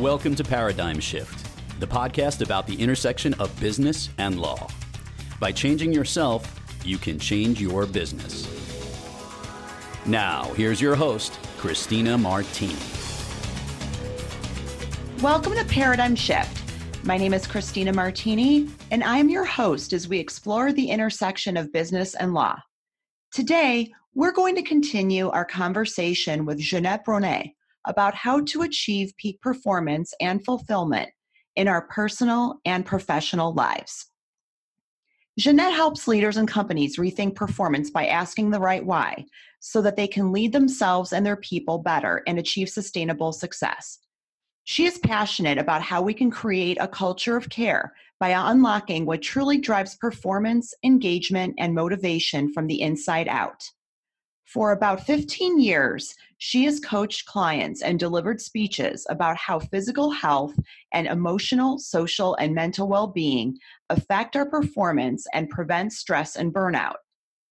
Welcome to Paradigm Shift, the podcast about the intersection of business and law. By changing yourself, you can change your business. Now, here's your host, Christina Martini. Welcome to Paradigm Shift. My name is Christina Martini, and I'm your host as we explore the intersection of business and law. Today, we're going to continue our conversation with Jeanette Bronée about how to achieve peak performance and fulfillment in our personal and professional lives. Jeanette helps leaders and companies rethink performance by asking the right why so that they can lead themselves and their people better and achieve sustainable success. She is passionate about how we can create a culture of care by unlocking what truly drives performance, engagement, and motivation from the inside out. For about 15 years, she has coached clients and delivered speeches about how physical health and emotional, social, and mental well being affect our performance and prevent stress and burnout.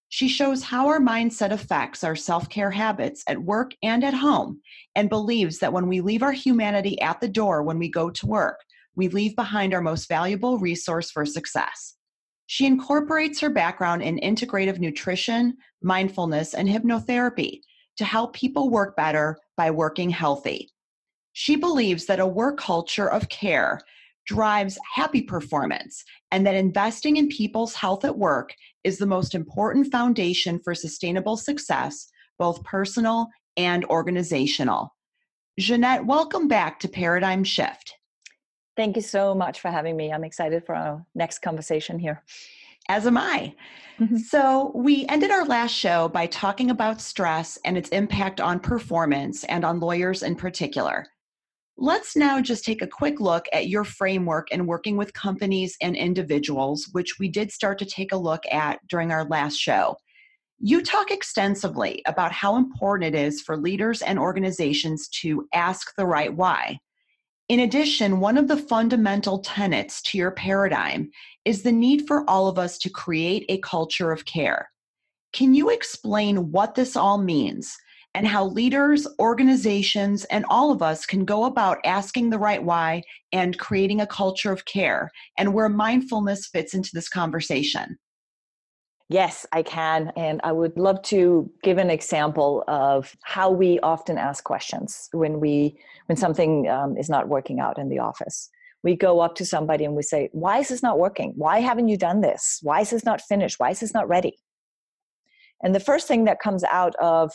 She shows how our mindset affects our self care habits at work and at home, and believes that when we leave our humanity at the door when we go to work, we leave behind our most valuable resource for success. She incorporates her background in integrative nutrition, mindfulness, and hypnotherapy to help people work better by working healthy. She believes that a work culture of care drives happy performance and that investing in people's health at work is the most important foundation for sustainable success, both personal and organizational. Jeanette, welcome back to Paradigm Shift. Thank you so much for having me. I'm excited for our next conversation here. As am I. Mm-hmm. So, we ended our last show by talking about stress and its impact on performance and on lawyers in particular. Let's now just take a quick look at your framework in working with companies and individuals, which we did start to take a look at during our last show. You talk extensively about how important it is for leaders and organizations to ask the right why. In addition, one of the fundamental tenets to your paradigm is the need for all of us to create a culture of care. Can you explain what this all means and how leaders, organizations, and all of us can go about asking the right why and creating a culture of care and where mindfulness fits into this conversation? Yes, I can. And I would love to give an example of how we often ask questions when we when something um, is not working out in the office. We go up to somebody and we say, "Why is this not working? Why haven't you done this? Why is this not finished? Why is this not ready?" And the first thing that comes out of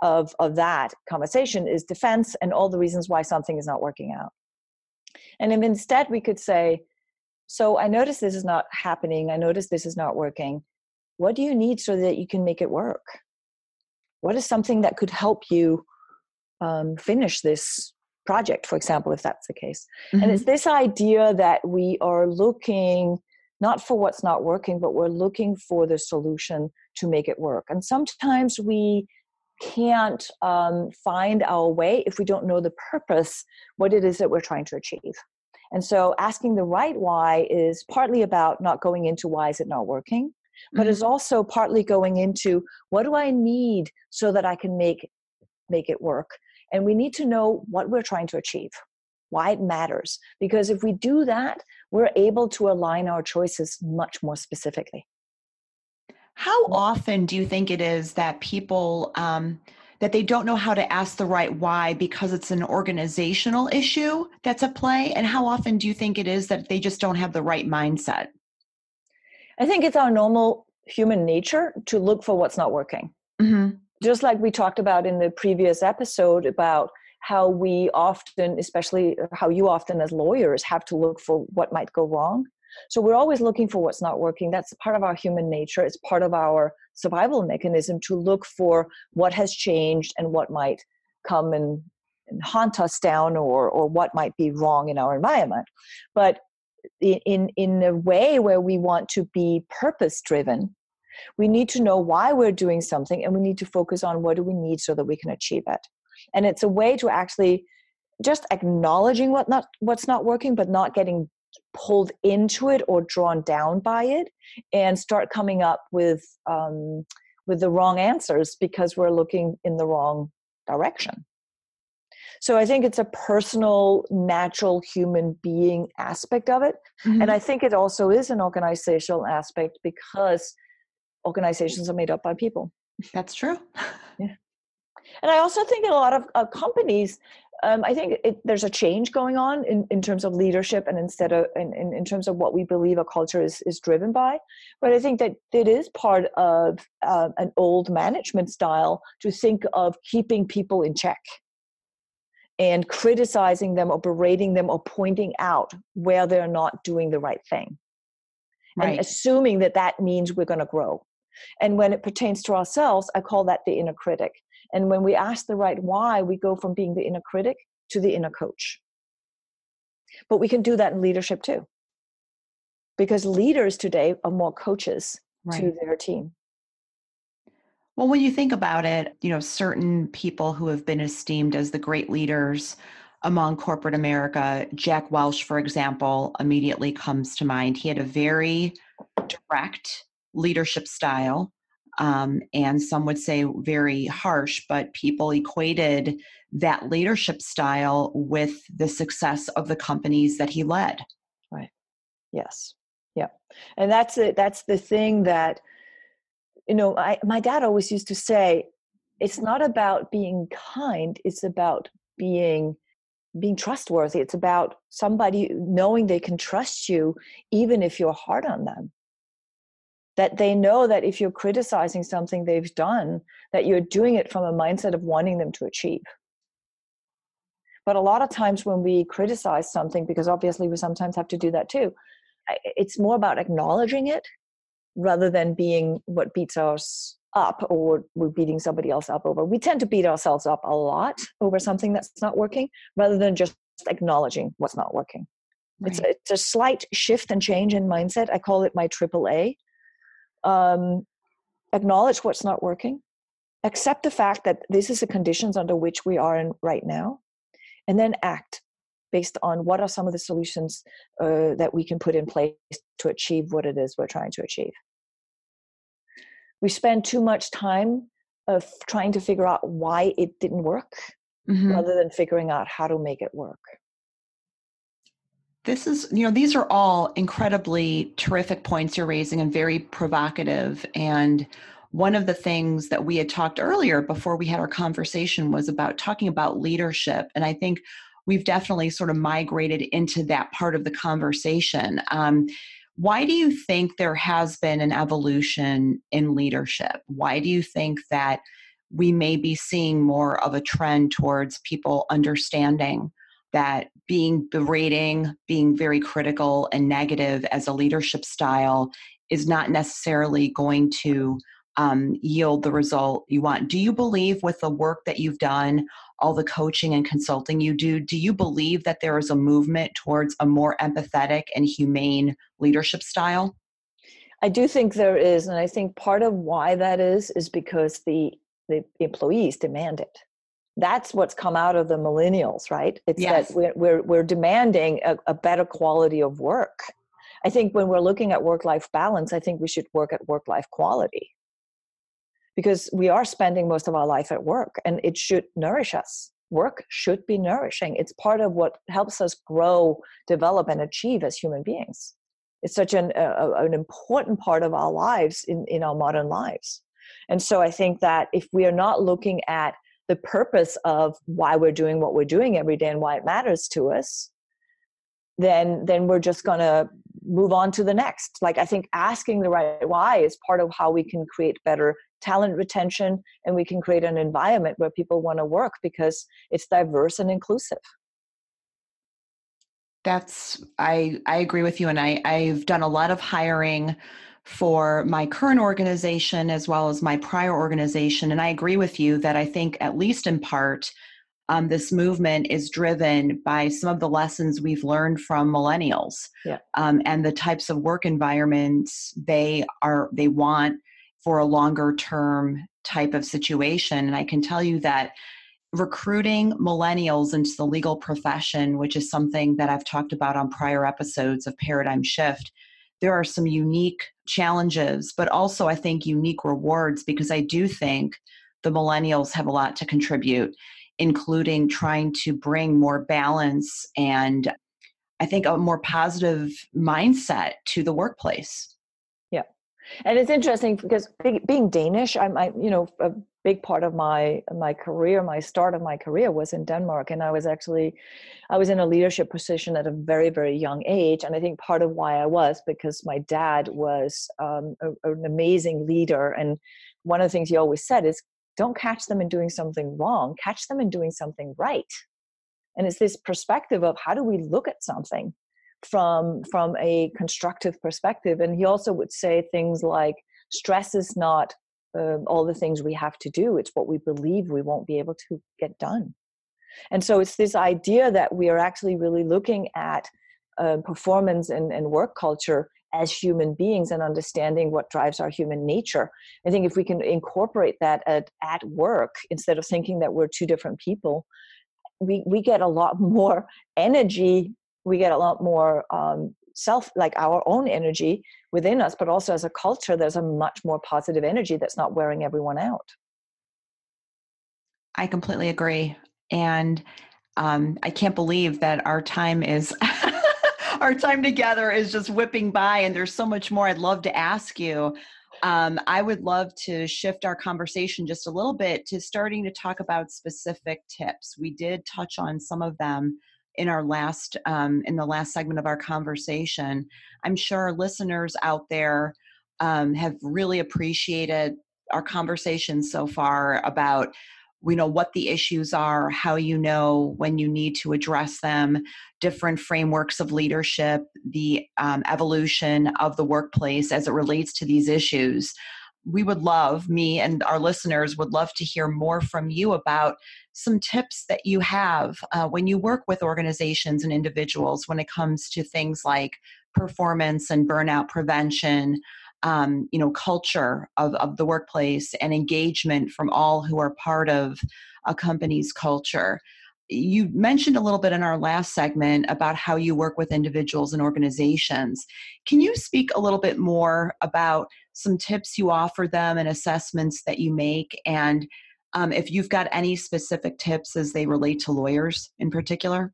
of of that conversation is defense and all the reasons why something is not working out. And if instead we could say, "So I notice this is not happening. I notice this is not working." What do you need so that you can make it work what is something that could help you um, finish this project for example if that's the case mm-hmm. and it's mm-hmm. this idea that we are looking not for what's not working but we're looking for the solution to make it work and sometimes we can't um, find our way if we don't know the purpose what it is that we're trying to achieve and so asking the right why is partly about not going into why is it not working but mm-hmm. is also partly going into what do I need so that I can make make it work. And we need to know what we're trying to achieve, why it matters. Because if we do that, we're able to align our choices much more specifically. How often do you think it is that people um, that they don't know how to ask the right why because it's an organizational issue that's at play? And how often do you think it is that they just don't have the right mindset? I think it's our normal human nature to look for what's not working. Mm-hmm. Just like we talked about in the previous episode about how we often, especially how you often as lawyers, have to look for what might go wrong. So we're always looking for what's not working. That's part of our human nature. It's part of our survival mechanism to look for what has changed and what might come and, and haunt us down or, or what might be wrong in our environment. But in in a way where we want to be purpose driven we need to know why we're doing something and we need to focus on what do we need so that we can achieve it. And it's a way to actually just acknowledging what not what's not working but not getting pulled into it or drawn down by it and start coming up with um, with the wrong answers because we're looking in the wrong direction So I think it's a personal, natural human being aspect of it. Mm-hmm. And I think it also is an organizational aspect because organizations are made up by people. That's true. yeah. And I also think in a lot of uh, companies, um, I think it, there's a change going on in, in terms of leadership and instead of in, in, in, terms of what we believe a culture is, is driven by. But I think that it is part of uh, an old management style to think of keeping people in check and criticizing them or berating them or pointing out where they're not doing the right thing. Right. And assuming that that means we're going to grow. And when it pertains to ourselves, I call that the inner critic. And when we ask the right why, we go from being the inner critic to the inner coach. But we can do that in leadership too. Because leaders today are more coaches right. to their team. Well, when you think about it, you know, certain people who have been esteemed as the great leaders among corporate America, Jack Welch, for example, immediately comes to mind. He had a very direct leadership style um, and some would say very harsh, but people equated that leadership style with the success of the companies that he led. Right. Yes. Yeah. And that's it. That's the thing that, you know, I, my dad always used to say, it's not about being kind, it's about being being trustworthy. It's about somebody knowing they can trust you even if you're hard on them that they know that if you're criticizing something they've done that you're doing it from a mindset of wanting them to achieve but a lot of times when we criticize something because obviously we sometimes have to do that too it's more about acknowledging it rather than being what beats us up or we're beating somebody else up over we tend to beat ourselves up a lot over something that's not working rather than just acknowledging what's not working right. it's, a, it's a slight shift and change in mindset i call it my triple a um, acknowledge what's not working, accept the fact that this is the conditions under which we are in right now, and then act based on what are some of the solutions uh, that we can put in place to achieve what it is we're trying to achieve. We spend too much time of trying to figure out why it didn't work mm-hmm. rather than figuring out how to make it work this is you know these are all incredibly terrific points you're raising and very provocative and one of the things that we had talked earlier before we had our conversation was about talking about leadership and i think we've definitely sort of migrated into that part of the conversation um, why do you think there has been an evolution in leadership why do you think that we may be seeing more of a trend towards people understanding that being berating, being very critical and negative as a leadership style is not necessarily going to um, yield the result you want. Do you believe with the work that you've done, all the coaching and consulting you do, do you believe that there is a movement towards a more empathetic and humane leadership style? I do think there is, and I think part of why that is is because the the employees demand it that's what's come out of the millennials right it's yes. that we're, we're, we're demanding a, a, better quality of work i think when we're looking at work life balance i think we should work at work life quality because we are spending most of our life at work and it should nourish us. Work should be nourishing. It's part of what helps us grow develop and achieve as human beings. It's such an, a, an important part of our lives in, in our modern lives. And so i think that if we are not looking at the purpose of why we're doing what we're doing every day and why it matters to us then then we're just going to move on to the next. Like i think asking the right why is part of how we can create better talent retention and we can create an environment where people want to work because it's diverse and inclusive that's i i agree with you and i i've done a lot of hiring for my current organization as well as my prior organization. And I agree with you that I think, at least in part, um, this movement is driven by some of the lessons we've learned from millennials yeah. um, and the types of work environments they are they want for a longer term type of situation. And I can tell you that recruiting millennials into the legal profession, which is something that I've talked about on prior episodes of Paradigm Shift, there are some unique challenges, but also I think unique rewards because I do think the millennials have a lot to contribute including trying to bring more balance and I think a more positive mindset to the workplace. And it's interesting because being Danish, I'm, I, you know, a big part of my my career, my start of my career was in Denmark, and I was actually, I was in a leadership position at a very very young age, and I think part of why I was because my dad was um, a, an amazing leader, and one of the things he always said is, don't catch them in doing something wrong, catch them in doing something right. And it's this perspective of how do we look at something from from a constructive perspective and he also would say things like stress is not uh, all the things we have to do it's what we believe we won't be able to get done and so it's this idea that we are actually really looking at uh, performance and, and work culture as human beings and understanding what drives our human nature. I think if we can incorporate that at, at work instead of thinking that we're two different people, we we get a lot more energy we get a lot more um, self like our own energy within us but also as a culture there's a much more positive energy that's not wearing everyone out i completely agree and um, i can't believe that our time is our time together is just whipping by and there's so much more i'd love to ask you um, I would love to shift our conversation just a little bit to starting to talk about specific tips. We did touch on some of them in our last um, in the last segment of our conversation. I'm sure our listeners out there um, have really appreciated our conversation so far about we know what the issues are, how you know when you need to address them, different frameworks of leadership, the um, evolution of the workplace as it relates to these issues. We would love, me and our listeners would love to hear more from you about some tips that you have uh, when you work with organizations and individuals when it comes to things like performance and burnout prevention, um, you know culture of, of the workplace and engagement from all who are part of a company's culture you mentioned a little bit in our last segment about how you work with individuals and organizations. Can you speak a little bit more about some tips you offer them and assessments that you make? And um, if you've got any specific tips as they relate to lawyers in particular?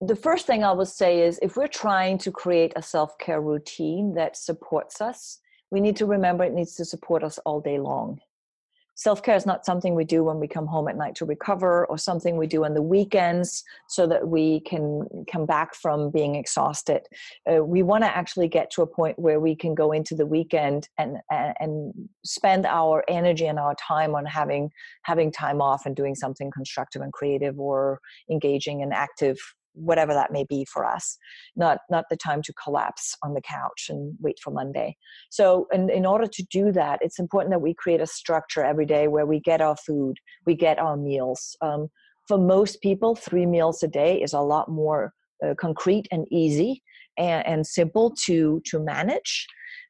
the first thing I would say is if we're trying to create a self care routine that supports us, we need to remember it needs to support us all day long. Self care is not something we do when we come home at night to recover or something we do on the weekends so that we can come back from being exhausted. Uh, we want to actually get to a point where we can go into the weekend and, and, and spend our energy and our time on having having time off and doing something constructive and creative or engaging and active whatever that may be for us not not the time to collapse on the couch and wait for monday. So in, in order to do that it's important that we create a structure every day where we get our food we get our meals. Um, for most people three meals a day is a lot more uh, concrete and easy and, and simple to to manage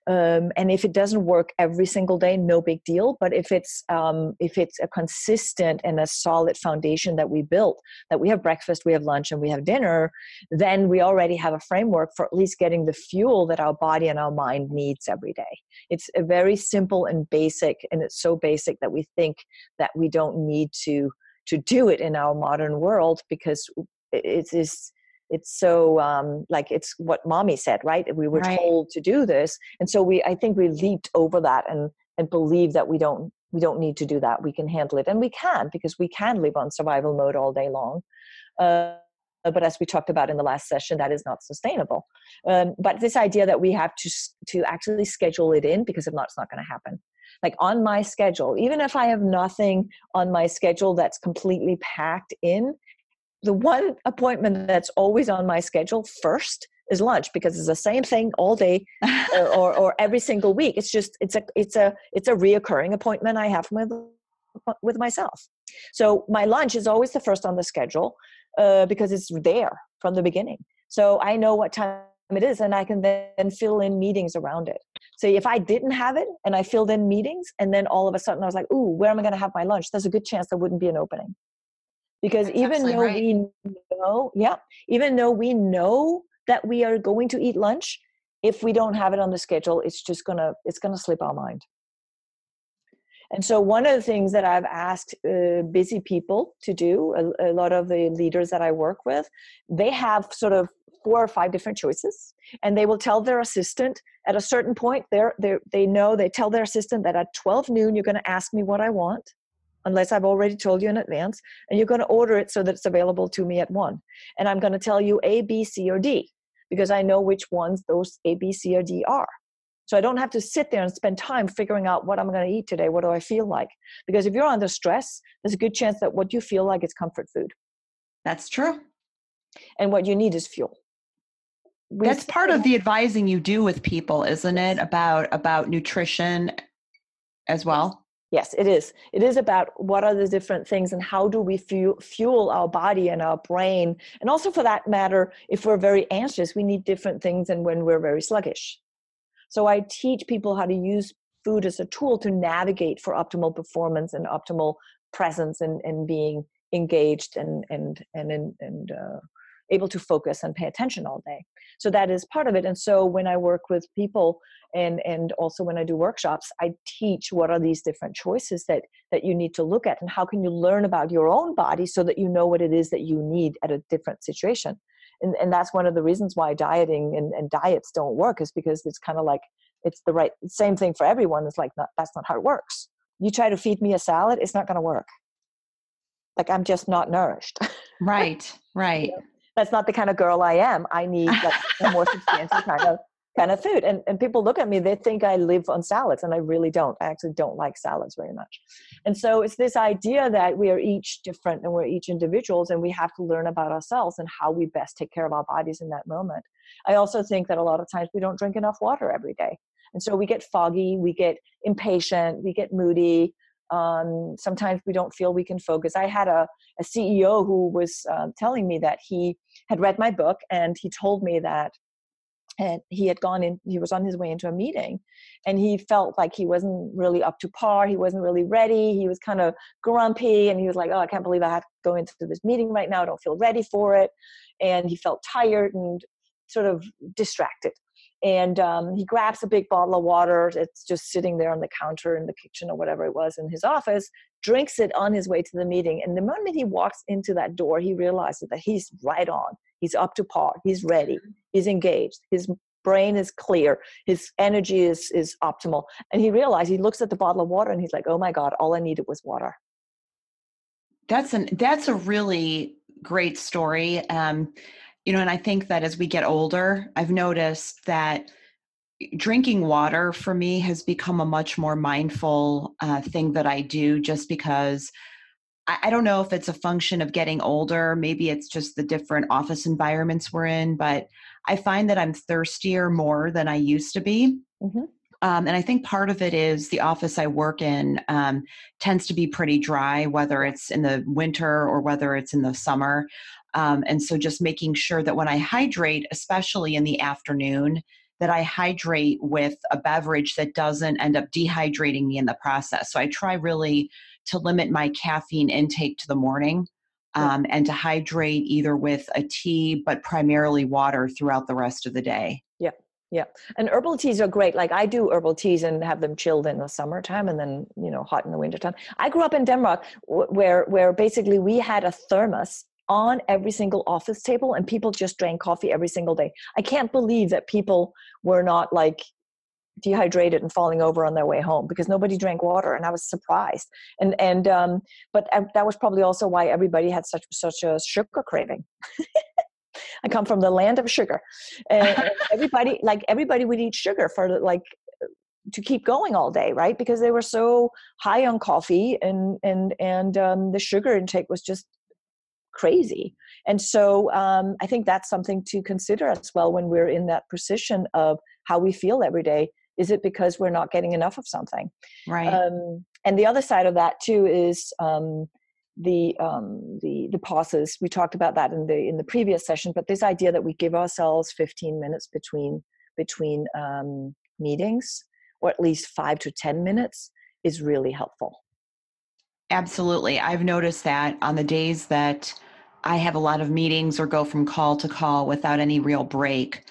um, and if it doesn't work every single day no big deal. But if it's um, if it's a consistent and a solid foundation that we built that we have breakfast we have lunch and we have dinner then we already have a framework for at least getting the fuel that our body and our mind needs every day. It's a very simple and basic and it's so basic that we think that we don't need to to do it in our modern world because it is it's so um, like it's what mommy said right? We were right. told to do this and so we i think we leaped over that and and believe that we don't we don't need to do that. We can handle it and we can because we can live on survival mode all day long. Uh, but as we talked about in the last session that is not sustainable. Um, but this idea that we have to to actually schedule it in because if not it's not going to happen. Like on my schedule even if i have nothing on my schedule that's completely packed in the one appointment that's always on my schedule first is lunch because it's the same thing all day or, or, or, every single week. It's just it's a it's a it's a reoccurring appointment i have with with myself. So my lunch is always the first on the schedule uh, because it's there from the beginning. So i know what time it is and i can then fill in meetings around it. So if i didn't have it and i filled in meetings and then all of a sudden i was like ooh where am i going to have my lunch? There's a good chance there wouldn't be an opening because That's even though right. we know yeah even though we know that we are going to eat lunch if we don't have it on the schedule it's just gonna it's gonna slip our mind And so, one of the things that I've asked uh, busy people to do, a, a, lot of the leaders that I work with, they have sort of four or five different choices, and they will tell their assistant at a certain point. They're, they're, they know they tell their assistant that at 12 noon you're going to ask me what I want, unless I've already told you in advance, and you're going to order it so that it's available to me at one. And I'm going to tell you A, B, C, or D because I know which ones those A, B, C, or D are. So I don't have to sit there and spend time figuring out what I'm going to eat today. What do I feel like? Because if you're under stress, there's a good chance that what you feel like is comfort food. That's true. And what you need is fuel. We That's part of the advising you do with people, isn't it? About about nutrition as well. Yes, it is. It is about what are the different things and how do we fuel, fuel our body and our brain. And also, for that matter, if we're very anxious, we need different things than when we're very sluggish. So I teach people how to use food as a tool to navigate for optimal performance and optimal presence and, and being engaged and and and and, and uh, able to focus and pay attention all day. So that is part of it. And so when i work with people and and also when i do workshops i teach what are these different choices that that you need to look at and how can you learn about your own body so that you know what it is that you need at a different situation. And, and that's one of the reasons why dieting and, and diets don't work is because it's kind of like it's the right same thing for everyone. It's like not, that's not how it works. You try to feed me a salad it's not going to work. Like i'm just not nourished. Right right that's not the kind of girl i am i need like a more substantial kind of kind of food. And, and people look at me, they think I live on salads, and I really don't. I actually don't like salads very much. And so it's this idea that we are each different and we're each individuals, and we have to learn about ourselves and how we best take care of our bodies in that moment. I also think that a lot of times we don't drink enough water every day. And so we get foggy, we get impatient, we get moody. Um, sometimes we don't feel we can focus. I had a, a CEO who was uh, telling me that he had read my book and he told me that and he had gone in he was on his way into a meeting and he felt like he wasn't really up to par he wasn't really ready he was kind of grumpy and he was like oh i can't believe i have to go into this meeting right now i don't feel ready for it and he felt tired and sort of distracted and um, he grabs a big bottle of water it's just sitting there on the counter in the kitchen or whatever it was in his office drinks it on his way to the meeting and the moment he walks into that door he realizes that he's right on he's up to par he's ready he's engaged his brain is clear his energy is is optimal and he realized he looks at the bottle of water and he's like oh my god all i needed was water. That's an that's a really great story um you know and i think that as we get older i've noticed that drinking water for me has become a much more mindful uh, thing that i do just because I, don't know if it's a function of getting older. Maybe it's just the different office environments we're in, but I find that I'm thirstier more than I used to be. Mm-hmm. Um, and I think part of it is the office I work in um, tends to be pretty dry, whether it's in the winter or whether it's in the summer. Um, and so just making sure that when I hydrate, especially in the afternoon, that I hydrate with a beverage that doesn't end up dehydrating me in the process. So I try really to limit my caffeine intake to the morning um, and to hydrate either with a tea, but primarily water throughout the rest of the day. Yeah. And herbal teas are great. Like I do herbal teas and have them chilled in the summertime and then, you know, hot in the wintertime. I grew up in Denmark where, where basically we had a thermos on every single office table and people just drank coffee every single day. I can't believe that people were not like dehydrated and falling over on their way home because nobody drank water and i was surprised and and um but uh, that was probably also why everybody had such such a sugar craving i come from the land of sugar and everybody like everybody would eat sugar for like to keep going all day right because they were so high on coffee and and and um, the sugar intake was just crazy and so um, i think that's something to consider as well when we're in that position of how we feel every day is it because we're not getting enough of something? Right. Um, and the other side of that too is um, the um, the the pauses. We talked about that in the in the previous session, but this idea that we give ourselves 15 minutes between between um, meetings, or at least five to 10 minutes, is really helpful. Absolutely, I've noticed that on the days that I have a lot of meetings or go from call to call without any real break.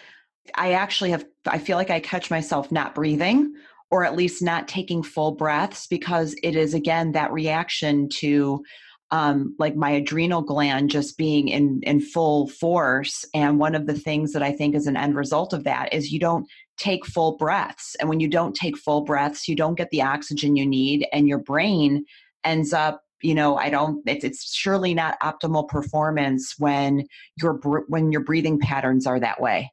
I actually have, I feel like I catch myself not breathing or at least not taking full breaths because it is again that reaction to um, like my adrenal gland just being in in full force. And one of the things that i think is an end result of that is you don't take full breaths. And when you don't take full breaths you don't get the oxygen you need and your brain ends up you know i don't it's, it's surely not optimal performance when your when your breathing patterns are that way.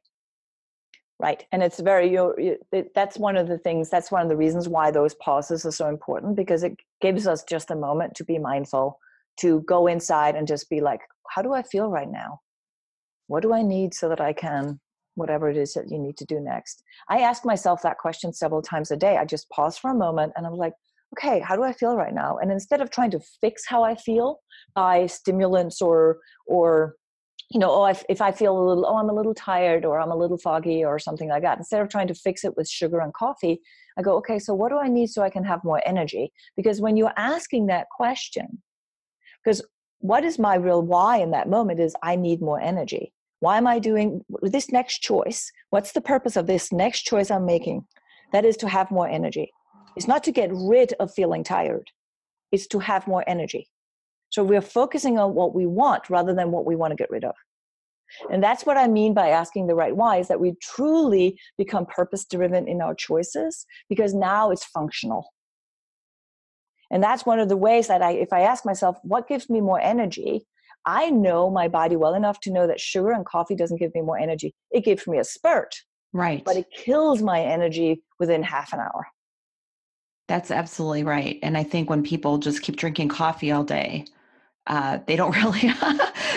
Right. And it's very you it, that's one of the things that's one of the reasons why those pauses are so important because it gives us just a moment to be mindful to go inside and just be like how do i feel right now? What do i need so that i can whatever it is that you need to do next? I ask myself that question several times a day. I just pause for a moment and i'm like okay how do i feel right now? And instead of trying to fix how i feel by stimulants or or you know, oh, if, if I feel a little, oh, I'm a little tired or I'm a little foggy or something like that, instead of trying to fix it with sugar and coffee, I go, okay, so what do I need so I can have more energy? Because when you're asking that question, because what is my real why in that moment is I need more energy. Why am I doing this next choice? What's the purpose of this next choice I'm making? That is to have more energy. It's not to get rid of feeling tired, it's to have more energy. So we're focusing on what we want rather than what we want to get rid of. And that's what I mean by asking the right why is that we truly become purpose driven in our choices because now it's functional. And that's one of the ways that I, if I ask myself, what gives me more energy? I know my body well enough to know that sugar and coffee doesn't give me more energy. It gives me a spurt. Right. But it kills my energy within half an hour. That's absolutely right. And I think when people just keep drinking coffee all day, uh, they don't really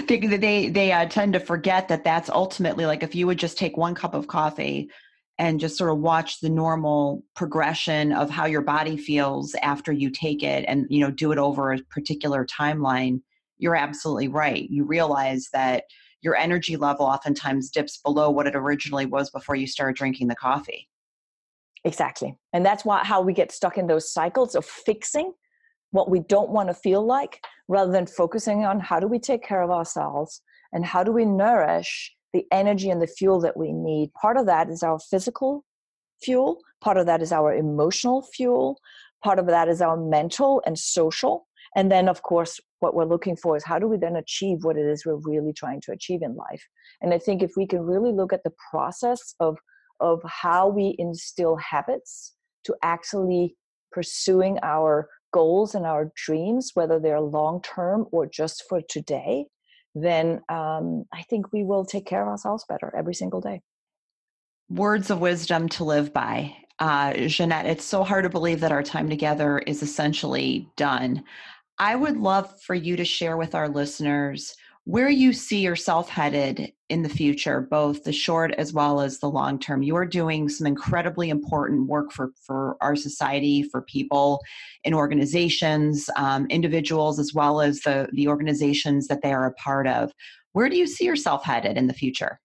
they they, they uh, tend to forget that that's ultimately like if you would just take one cup of coffee and just sort of watch the normal progression of how your body feels after you take it and you know do it over a particular timeline you're absolutely right. You realize that your energy level oftentimes dips below what it originally was before you started drinking the coffee. Exactly and that's why how we get stuck in those cycles of fixing what we don't want to feel like rather than focusing on how do we take care of ourselves and how do we nourish the energy and the fuel that we need. Part of that is our physical fuel, part of that is our emotional fuel, part of that is our mental and social. And then, of course, what we're looking for is how do we then achieve what it is we're really trying to achieve in life? And I think if we can really look at the process of, of how we instill habits to actually pursuing our goals and our dreams, whether they're long term or just for today, then um, I think we will take care of ourselves better every single day. Words of wisdom to live by. Uh, Jeanette, it's so hard to believe that our time together is essentially done. I would love for you to share with our listeners where you see yourself headed in the future, both the short as well as the long term. You are doing some incredibly important work for, for our society, for people in organizations, um, individuals, as well as the, the organizations that they are a part of. Where do you see yourself headed in the future?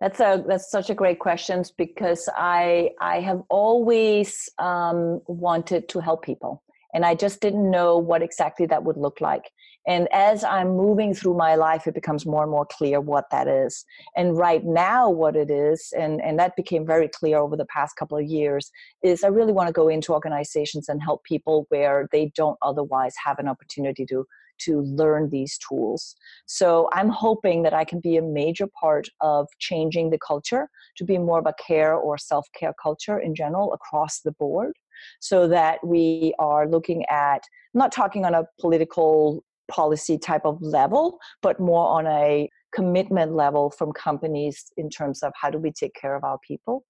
That's a that's such a great question because I I have always um, wanted to help people and I just didn't know what exactly that would look like. And as I'm moving through my life, it becomes more and more clear what that is. And right now, what it is, and, and that became very clear over the past couple of years, is I really want to go into organizations and help people where they don't otherwise have an opportunity to to learn these tools. So I'm hoping that I can be a major part of changing the culture to be more of a care or self care culture in general across the board so that we are looking at not talking on a political policy type of level, but more on a commitment level from companies in terms of how do we take care of our people?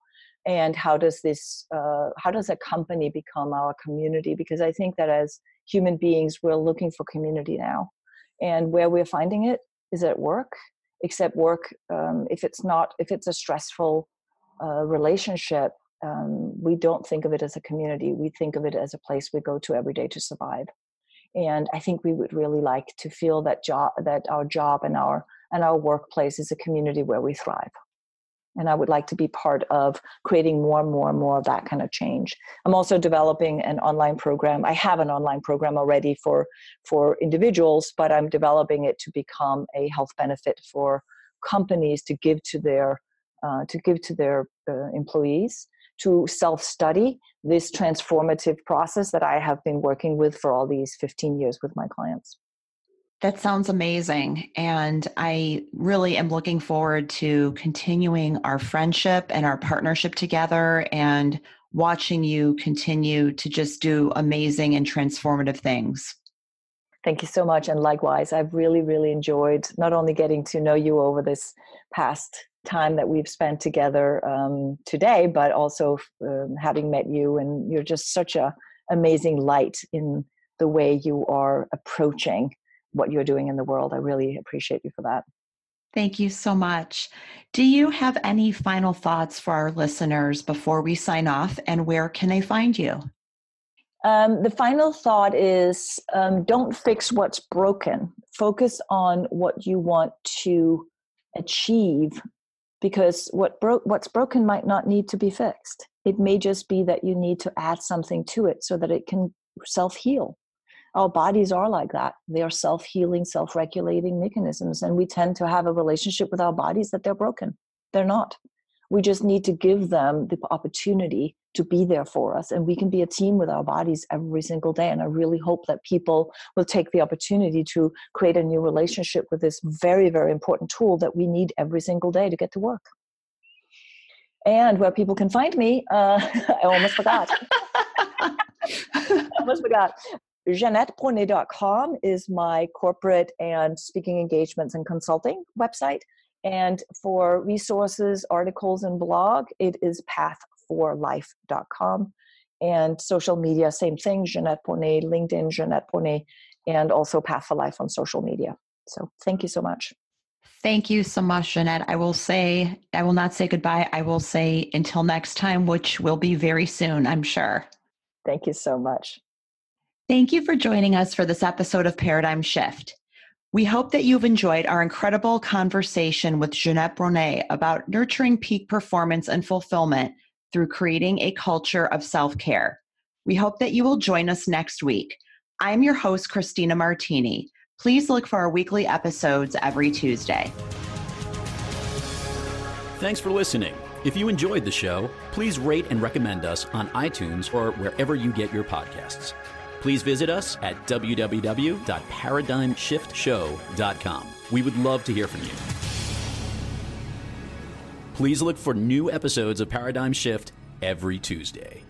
And how does this uh, how does a company become our community? Because i think that as human beings we're looking for community now. And where we're finding it is at work except work um, if it's not if it's a stressful uh, relationship um, we don't think of it as a community. We think of it as a place we go to every day to survive. And I think we would really like to feel that job, that our job and our and our workplace is a community where we thrive. And I would like to be part of creating more and more and more of that kind of change. I'm also developing an online program. I have an online program already for for individuals, but I'm developing it to become a health benefit for companies to give to their uh, to give to their uh, employees to self study this transformative process that I have been working with for all these 15 years with my clients. That sounds amazing. And I really am looking forward to continuing our friendship and our partnership together and watching you continue to just do amazing and transformative things. Thank you so much. And likewise, I've really, really enjoyed not only getting to know you over this past time that we've spent together um, today, but also um, having met you. And you're just such a amazing light in the way you are approaching what you're doing in the world. I really appreciate you for that. Thank you so much. Do you have any final thoughts for our listeners before we sign off? And where can they find you? Um, the final thought is um, don't fix what's broken. Focus on what you want to achieve because what broke what's broken might not need to be fixed. It may just be that you need to add something to it so that it can self heal our bodies are like that. They are self healing, self regulating mechanisms. And we tend to have a relationship with our bodies that they're broken. They're not. We just need to give them the opportunity to be there for us. And we can be a team with our bodies every single day. And I really hope that people will take the opportunity to create a new relationship with this very, very important tool that we need every single day to get to work. And where people can find me, uh, I almost forgot. I almost forgot. JeanetteBronee.com is my corporate and speaking engagements and consulting website. And for resources, articles, and blog, it is path4life.com. And social media, same thing, Jeanette Bronée, LinkedIn, Jeanette Bronée, and also Path for Life on social media. So thank you so much. Thank you so much, Jeanette. I will say, I will not say goodbye. I will say until next time, which will be very soon, I'm sure. Thank you so much. Thank you for joining us for this episode of Paradigm Shift. We hope that you've enjoyed our incredible conversation with Jeanette Bronée about nurturing peak performance and fulfillment through creating a culture of self care. We hope that you will join us next week. I'm your host, Christina Martini. Please look for our weekly episodes every Tuesday. Thanks for listening. If you enjoyed the show, please rate and recommend us on iTunes or wherever you get your podcasts. Please visit us at www.paradigmshiftshow.com. We would love to hear from you. Please look for new episodes of Paradigm Shift every Tuesday.